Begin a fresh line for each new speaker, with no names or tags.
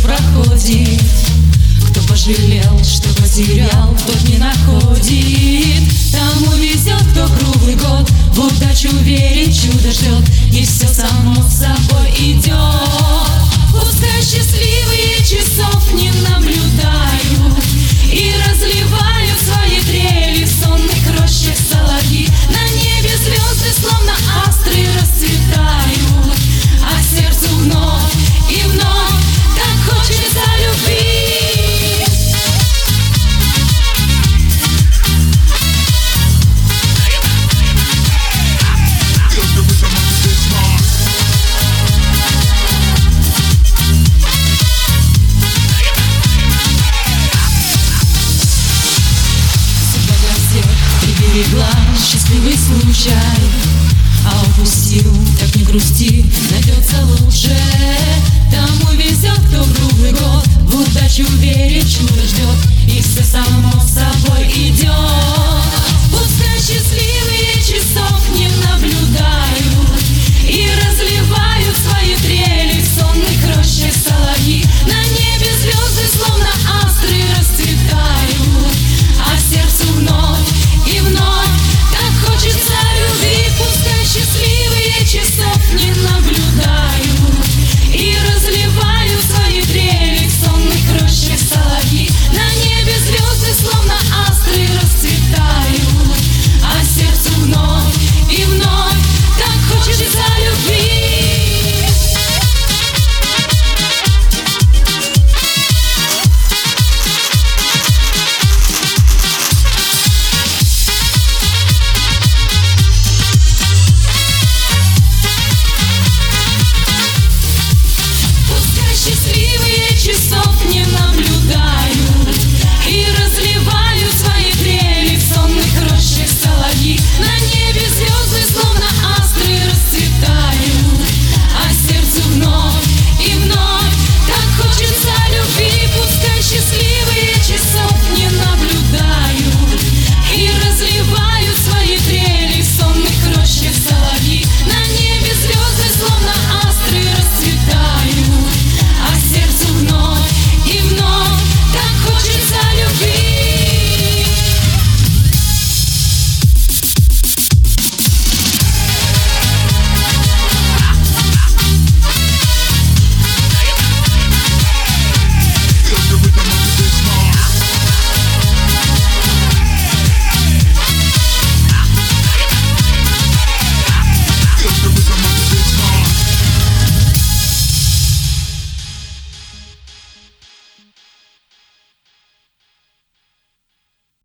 приходит Кто пожалел, что потерял, тот не находит. Тому везет, кто круглый год В удачу верит, чудо ждет И все само приберегла счастливый случай. А упустил, так не грусти, найдется лучше. Тому везет, кто круглый год. В удачу верит, чудо ждет. И все само собой you so